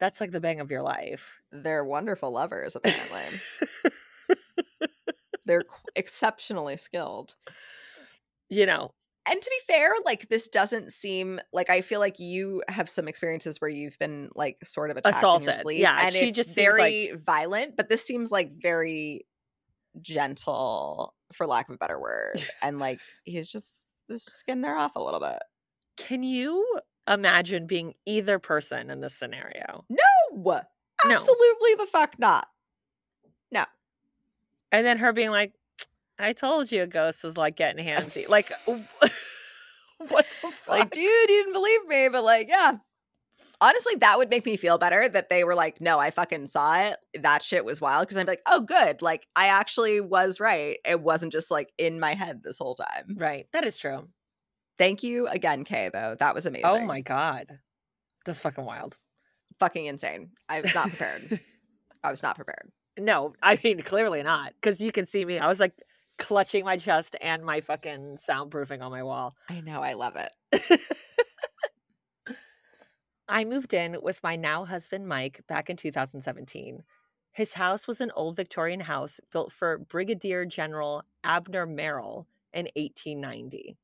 that's like the bang of your life. They're wonderful lovers, apparently. They're exceptionally skilled. you know, And to be fair, like this doesn't seem like I feel like you have some experiences where you've been like sort of attacked in your Assaulted. Yeah, and she it's just seems like- very violent, but this seems like very gentle, for lack of a better word. and like he's just this is getting her off a little bit. can you imagine being either person in this scenario? No, No. absolutely the fuck not. No, And then her being like, I told you a ghost was like getting handsy. Like, what the fuck? like dude, you didn't believe me, but like yeah. Honestly, that would make me feel better that they were like, no, I fucking saw it. That shit was wild. Cause I'm like, oh, good. Like, I actually was right. It wasn't just like in my head this whole time. right. That is true. Thank you again, Kay, though. That was oh amazing. Oh my god. That's fucking wild. Fucking insane. I was not prepared. I was not prepared. No, I mean clearly not. Because you can see me. I was like clutching my chest and my fucking soundproofing on my wall. I know, I love it. I moved in with my now husband Mike back in 2017. His house was an old Victorian house built for Brigadier General Abner Merrill in 1890.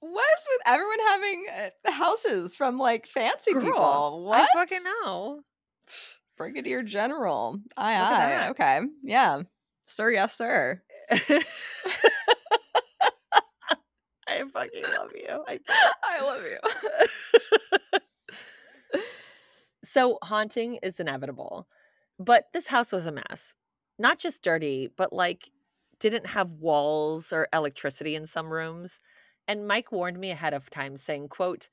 What is with everyone having uh, houses from like fancy Girl, people? What? I fucking know. Brigadier General. Aye, Look aye. Okay. Yeah. Sir, yes, sir. I fucking love you. I I love you. So, haunting is inevitable. But this house was a mess. Not just dirty, but like didn't have walls or electricity in some rooms. And Mike warned me ahead of time saying, quote,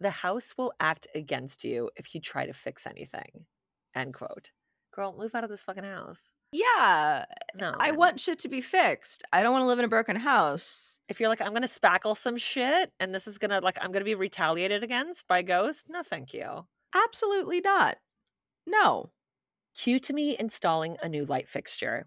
"The house will act against you if you try to fix anything." End quote. Girl, move out of this fucking house. yeah. No. I want shit to be fixed. I don't want to live in a broken house. if you're like, I'm gonna spackle some shit and this is gonna like I'm gonna be retaliated against by ghost, no thank you. Absolutely not. No. Cue to me installing a new light fixture.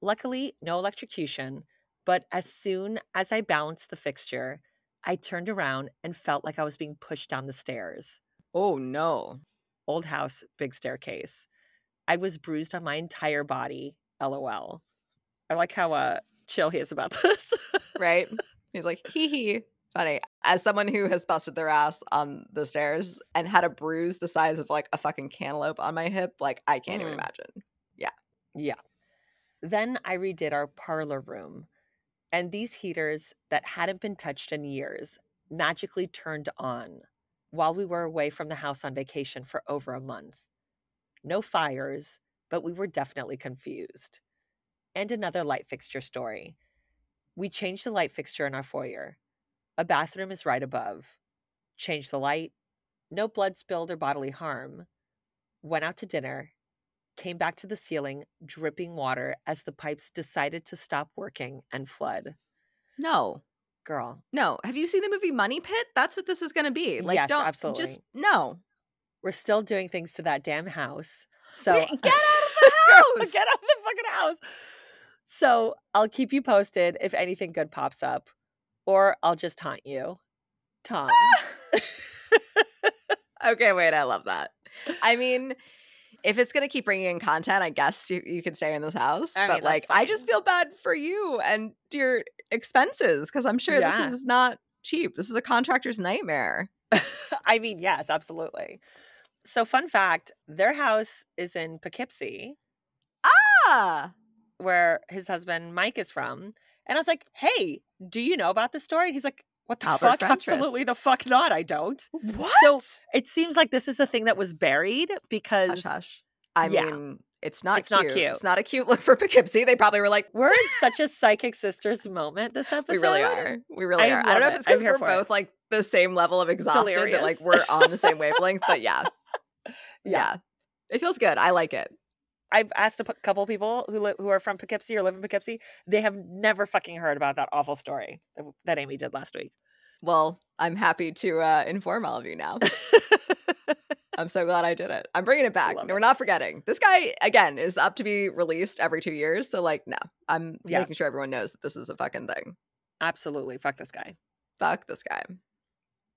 Luckily, no electrocution, but as soon as I balanced the fixture, I turned around and felt like I was being pushed down the stairs. Oh no. Old house, big staircase. I was bruised on my entire body. LOL. I like how uh chill he is about this. Right? He's like, hee hee. Funny. As someone who has busted their ass on the stairs and had a bruise the size of like a fucking cantaloupe on my hip, like I can't even mm. imagine. Yeah. Yeah. Then I redid our parlor room, and these heaters that hadn't been touched in years magically turned on while we were away from the house on vacation for over a month. No fires, but we were definitely confused. And another light fixture story. We changed the light fixture in our foyer. A bathroom is right above. Changed the light. No blood spilled or bodily harm. Went out to dinner came back to the ceiling, dripping water as the pipes decided to stop working and flood. No. Girl, No. Have you seen the movie Money Pit? That's what this is going to be. Like, Yes, don't absolutely. just no. we're still doing things to that damn house. So get out of the house! get out of the fucking house. So I'll keep you posted if anything good pops up, or I'll just haunt you, Tom. okay, wait. I love that. I mean, if it's going to keep bringing in content, I guess you, you can stay in this house. I mean, but like, I just feel bad for you and your expenses because I'm sure Yeah. this is not cheap. This is a contractor's nightmare. I mean, yes, absolutely. So, fun fact their house is in Poughkeepsie, Ah, where his husband Mike is from. And I was like, hey, do you know about this story? He's like, what the Albert fuck? Fentress. Absolutely the fuck not. I don't. what? So it seems like this is a thing that was buried because hush, hush. I yeah. mean, it's not It's cute. not cute. It's not a cute look for Poughkeepsie. They probably were like, we're in such a psychic sisters moment this episode. we really are. We really I are. I don't know love if it's because we're for it. both like the same level of exhausted that like we're on the same wavelength, but yeah. Yeah. yeah. It feels good. I like it. I've asked a p- couple people who li- who are from Poughkeepsie or live in Poughkeepsie. They have never fucking heard about that awful story that, that Amy did last week. Well, I'm happy to uh, inform all of you now. I'm so glad I did it. I'm bringing it back. No, we're not forgetting. This guy again is up to be released every two years. So like, no, I'm Yeah. making sure everyone knows that this is a fucking thing. Absolutely. Fuck this guy. Fuck this guy.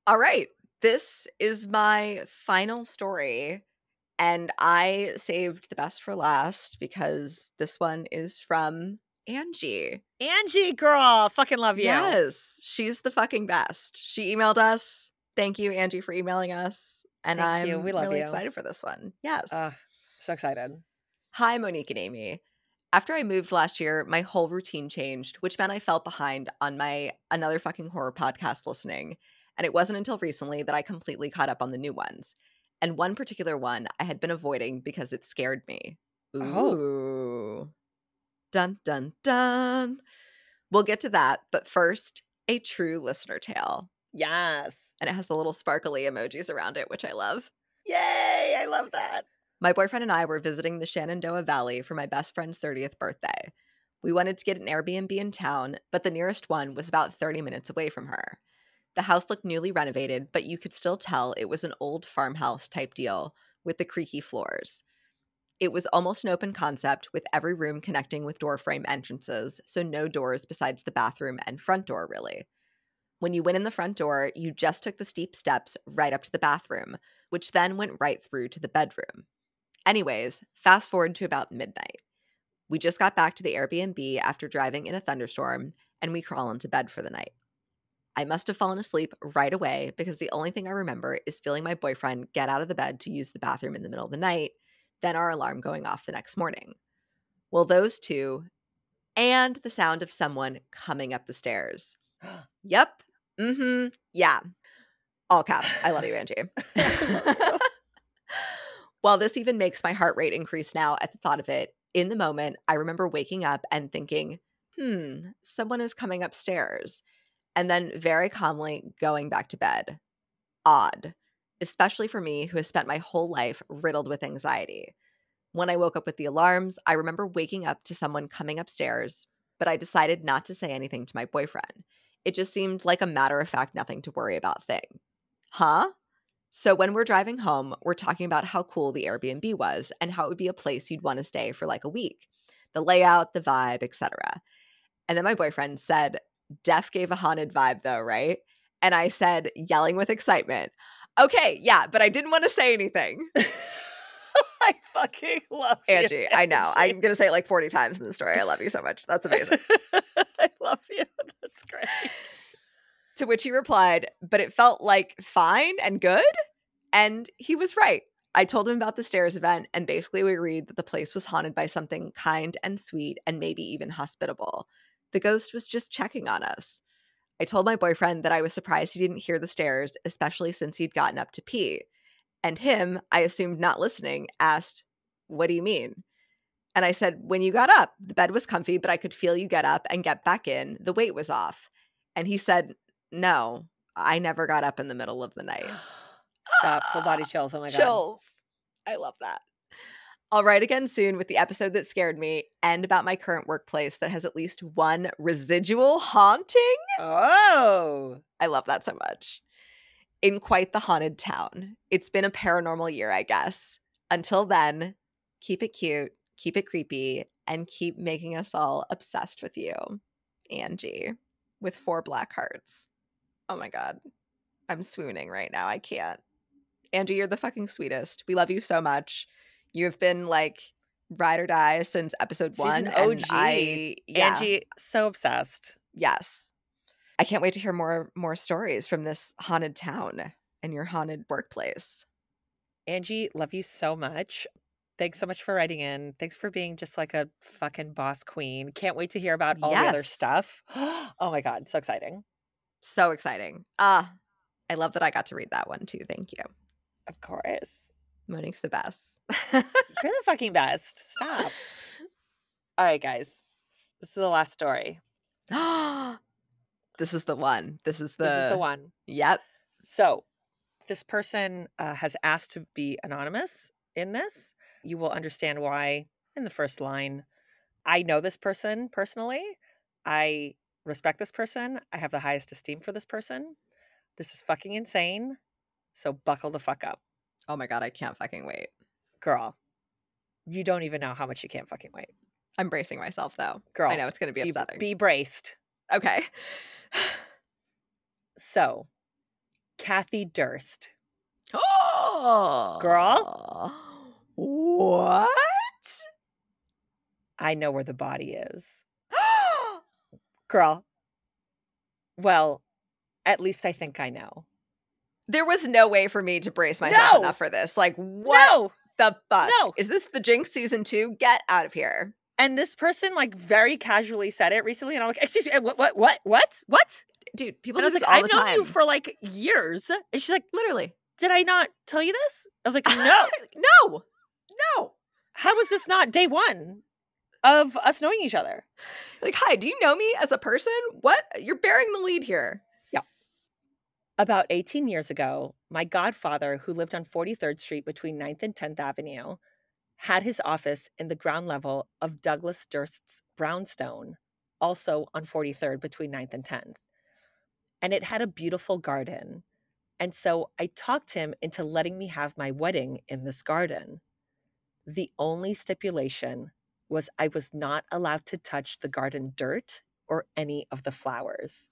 All right, this is my final story, and I saved the best for last because this one is from Angie. Angie, girl, fucking love you. Yes, she's the fucking best. She emailed us. Thank you, Angie, for emailing us. And Thank I'm you. We love really you. excited for this one. Yes. Ugh, so excited. Hi, Monique and Amy. After I moved last year, my whole routine changed, which meant I felt behind on my another fucking horror podcast listening. And it wasn't until recently that I completely caught up on the new ones. And one particular one I had been avoiding because it scared me. Oh. Ooh. Dun dun dun. We'll get to that, but first, a true listener tale. Yes. And it has the little sparkly emojis around it, which I love. Yay. I love that. My boyfriend and I were visiting the Shenandoah Valley for my best friend's 30th birthday. We wanted to get an Airbnb in town, but the nearest one was about 30 minutes away from her. The house looked newly renovated, but you could still tell it was an old farmhouse type deal with the creaky floors. It was almost an open concept with every room connecting with door frame entrances, so no doors besides the bathroom and front door, really. When you went in the front door, you just took the steep steps right up to the bathroom, which then went right through to the bedroom. Anyways, fast forward to about midnight. We just got back to the Airbnb after driving in a thunderstorm, and we crawl into bed for the night. I must have fallen asleep right away because the only thing I remember is feeling my boyfriend get out of the bed to use the bathroom in the middle of the night, then our alarm going off the next morning. Well, those two, and the sound of someone coming up the stairs. yep. Mm hmm. Yeah. All caps. I love you, Angie. While this even makes my heart rate increase now at the thought of it, in the moment, I remember waking up and thinking, hmm, someone is coming upstairs and then very calmly going back to bed. Odd, especially for me who has spent my whole life riddled with anxiety. When I woke up with the alarms, I remember waking up to someone coming upstairs, but I decided not to say anything to my boyfriend. It just seemed like a matter of fact, nothing to worry about thing. Huh? So when we're driving home, we're talking about how cool the Airbnb was and how it would be a place you'd want to stay for like a week. The layout, the vibe, etc. And then my boyfriend said, Def gave a haunted vibe though, right? And I said, yelling with excitement, okay, yeah, but I didn't want to say anything. I fucking love Angie. You, Angie. I know. I'm going to say it like 40 times in the story. I love you so much. That's amazing. I love you. That's great. To which he replied, but it felt like fine and good. And he was right. I told him about the stairs event, and basically we agreed that the place was haunted by something kind and sweet and maybe even hospitable. The ghost was just checking on us. I told my boyfriend that I was surprised he didn't hear the stairs, especially since he'd gotten up to pee. And him, I assumed not listening, asked, What do you mean? And I said, When you got up, the bed was comfy, but I could feel you get up and get back in. The weight was off. And he said, No, I never got up in the middle of the night. Stop. Full body chills. Oh my god. Chills. I love that. I'll write again soon with the episode that scared me and about my current workplace that has at least one residual haunting. Oh. I love that so much. In quite the haunted town. It's been a paranormal year, I guess. Until then, keep it cute, keep it creepy, and keep making us all obsessed with you. Angie, with four black hearts. Oh my God. I'm swooning right now. I can't. Angie, you're the fucking sweetest. We love you so much. You have been like ride or die since episode She's one. and OG. I, yeah, Angie, so obsessed. yes. I can't wait to hear more more stories from this haunted town and your haunted workplace. Angie, love you so much. Thanks so much for writing in. Thanks for being just like a fucking boss queen. Can't wait to hear about all the other stuff. Oh my God, so exciting. So exciting. Ah, I love that I got to read that one too. Thank you. Of course. Monique's the best. You're the fucking best. Stop. All right, guys. This is the last story. this is the one. This is the this is the one. Yep. So, this person uh, has asked to be anonymous in this. You will understand why in the first line. I know this person personally. I respect this person. I have the highest esteem for this person. This is fucking insane. So, buckle the fuck up, Oh my god, I can't fucking wait. girl. You don't even know how much you can't fucking wait. I'm bracing myself though. Girl, I know it's going to be Be, upsetting. be braced. okay. So, Kathie Durst. Oh. Girl? What? I know where the body is. Girl. Well, at least I think I know. There was no way for me to brace myself No! enough for this. Like, what No. the fuck? No. Is this the Jinx season two? Get out of here. And this person like very casually said it recently, and I'm like, excuse me, what, what, what, what, what? Dude, people And I do was this like, all I've known you for like years. And she's like, Literally. did I not tell you this? I was like, no. no. No. How was this not day one of us knowing each other? Like, hi, do you know me as a person? What? You're bearing the lead here. About 18 years ago, my godfather, who lived on 43rd Street between 9th and 10th Avenue, had his office in the ground level of Douglas Durst's Brownstone, also on 43rd between 9th and 10th. and it had a beautiful garden. And so I talked him into letting me have my wedding in this garden. The only stipulation was I was not allowed to touch the garden dirt or any of the flowers.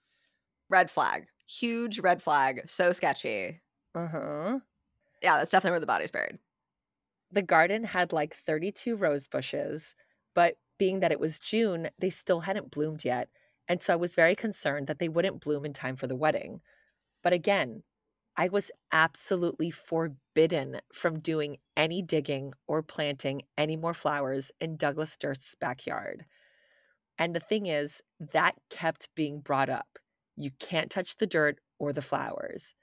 Red flag. Huge red flag. So sketchy. Uh huh. Yeah, that's definitely where the body's buried. The garden had like 32 rose bushes, but being that it was June, they still hadn't bloomed yet. And so I was very concerned that they wouldn't bloom in time for the wedding. But again, I was absolutely forbidden from doing any digging or planting any more flowers in Douglas Durst's backyard. And the thing is, that kept being brought up. You can't touch the dirt or the flowers.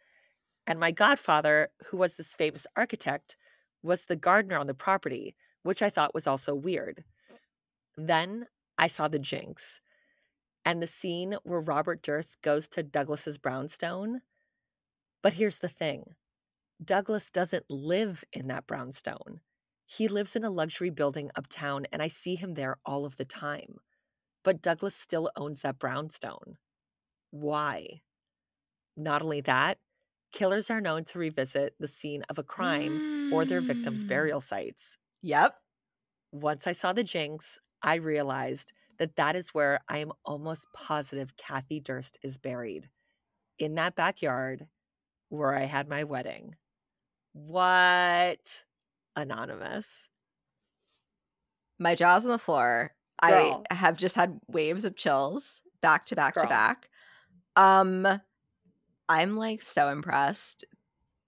And my godfather, who was this famous architect, was the gardener on the property, which I thought was also weird. Then I saw the jinx and the scene where Robert Durst goes to Douglas's brownstone. But here's the thing Douglas doesn't live in that brownstone. He lives in a luxury building uptown, and I see him there all of the time. But Douglas still owns that brownstone. Why? Not only that, killers are known to revisit the scene of a crime or their victims' Mm. burial sites. Yep. Once I saw the jinx, I realized that that is where I am almost positive Kathie Durst is buried in that backyard where I had my wedding. What? Anonymous. My jaw's on the floor. Girl. I have just had waves of chills back to back to back. Um I'm like so impressed.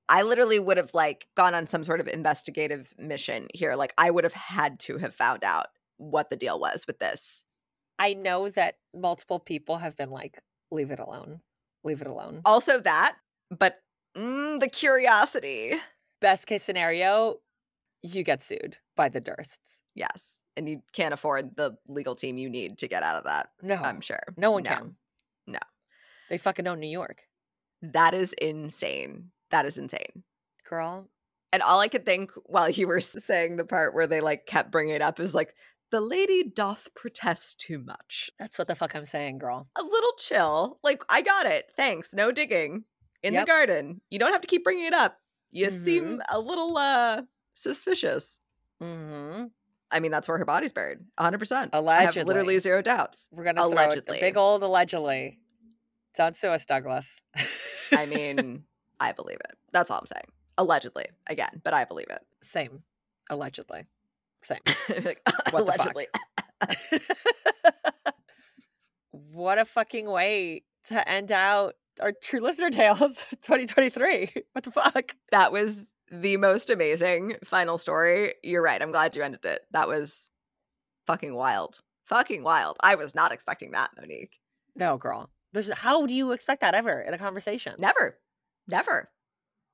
I literally would have like gone on some sort of investigative mission here. Like I would have had to have found out what the deal was with this. I know that multiple people have been like, leave it alone. Leave it alone. Also that, but mm, the curiosity. Best case scenario, you get sued by the Dursts. Yes. And you can't afford the legal team you need to get out of that, No, I'm sure. no one No. can. They fucking own New York. That is insane. That is insane. Girl, And all I could think while you were saying the part where they like kept bringing it up is like, the lady doth protest too much. that's what the fuck I'm saying, girl. A little chill. Like, I got it. Thanks. No digging in Yep. the garden. You don't have to keep bringing it up. You Mhm. seem a little uh suspicious. Mm-hmm. I mean, that's where her body's buried. 100%. I have literally zero doubts. We're gonna throw Allegedly. a big old allegedly. Don't sue us, Douglas. I mean, I believe it. That's all I'm saying. Allegedly, again, but I believe it. same. Allegedly. Same. Like, What the fuck? allegedly. what a fucking way to end out our True Listener Tales 2023. What the fuck? That was the most amazing final story. You're right. I'm glad you ended it. That was fucking wild. Fucking wild. I was not expecting that, Monique. No, girl. There's how do you expect that ever in a conversation? Never. Never.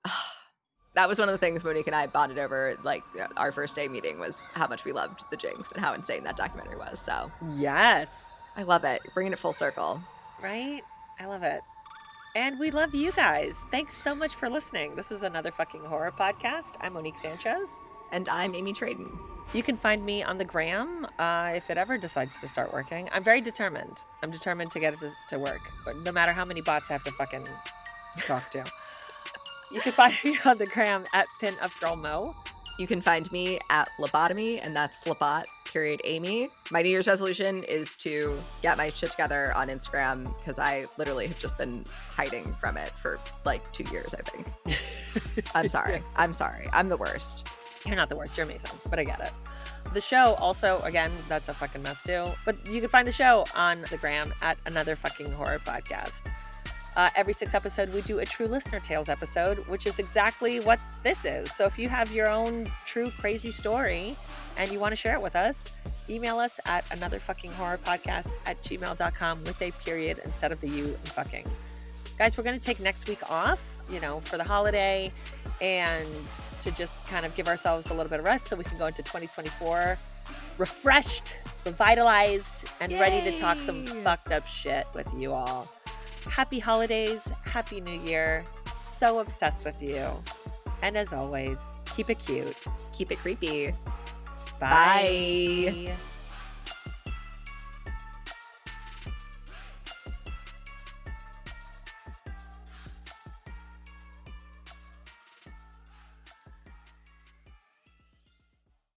that was one of the things Monique and I bonded over, like uh, our first day meeting, was how much we loved The Jinx and how insane that documentary was. So Yes. I love it. You're bringing it full circle. Right? I love it. And we love you guys. Thanks so much for listening. This is another fucking horror podcast. I'm Monique Sanchez. And I'm Amy Traden. You can find me on the gram uh, if it ever decides to start working. I'm very determined. I'm determined to get it to, to work, but no matter how many bots I have to fucking talk to. you can find me on the gram at pin up girl mo. You can find me at Lobotomy, and that's lobot period, Amy. My New Year's resolution is to get my shit together on Instagram because I literally have just been hiding from it for like two years, I think. I'm sorry. I'm sorry. I'm the worst. You're not the worst. You're amazing, but I get it. The show also, again, that's a fucking mess too. But you can find the show on the gram at another fucking horror podcast. Uh, every six episode, we do a True Listener Tales episode, which is exactly what this is. So if you have your own true crazy story and you want to share it with us, email us at another fucking horror podcast at gmail.com with a period instead of the you and fucking. Guys, we're going to take next week off, you know, for the holiday and to just kind of give ourselves a little bit of rest so we can go into 2024 refreshed, revitalized, and ready to talk some fucked up shit with you all. Happy holidays, happy new year. So obsessed with you. And as always, keep it cute. Keep it creepy. Bye. Bye.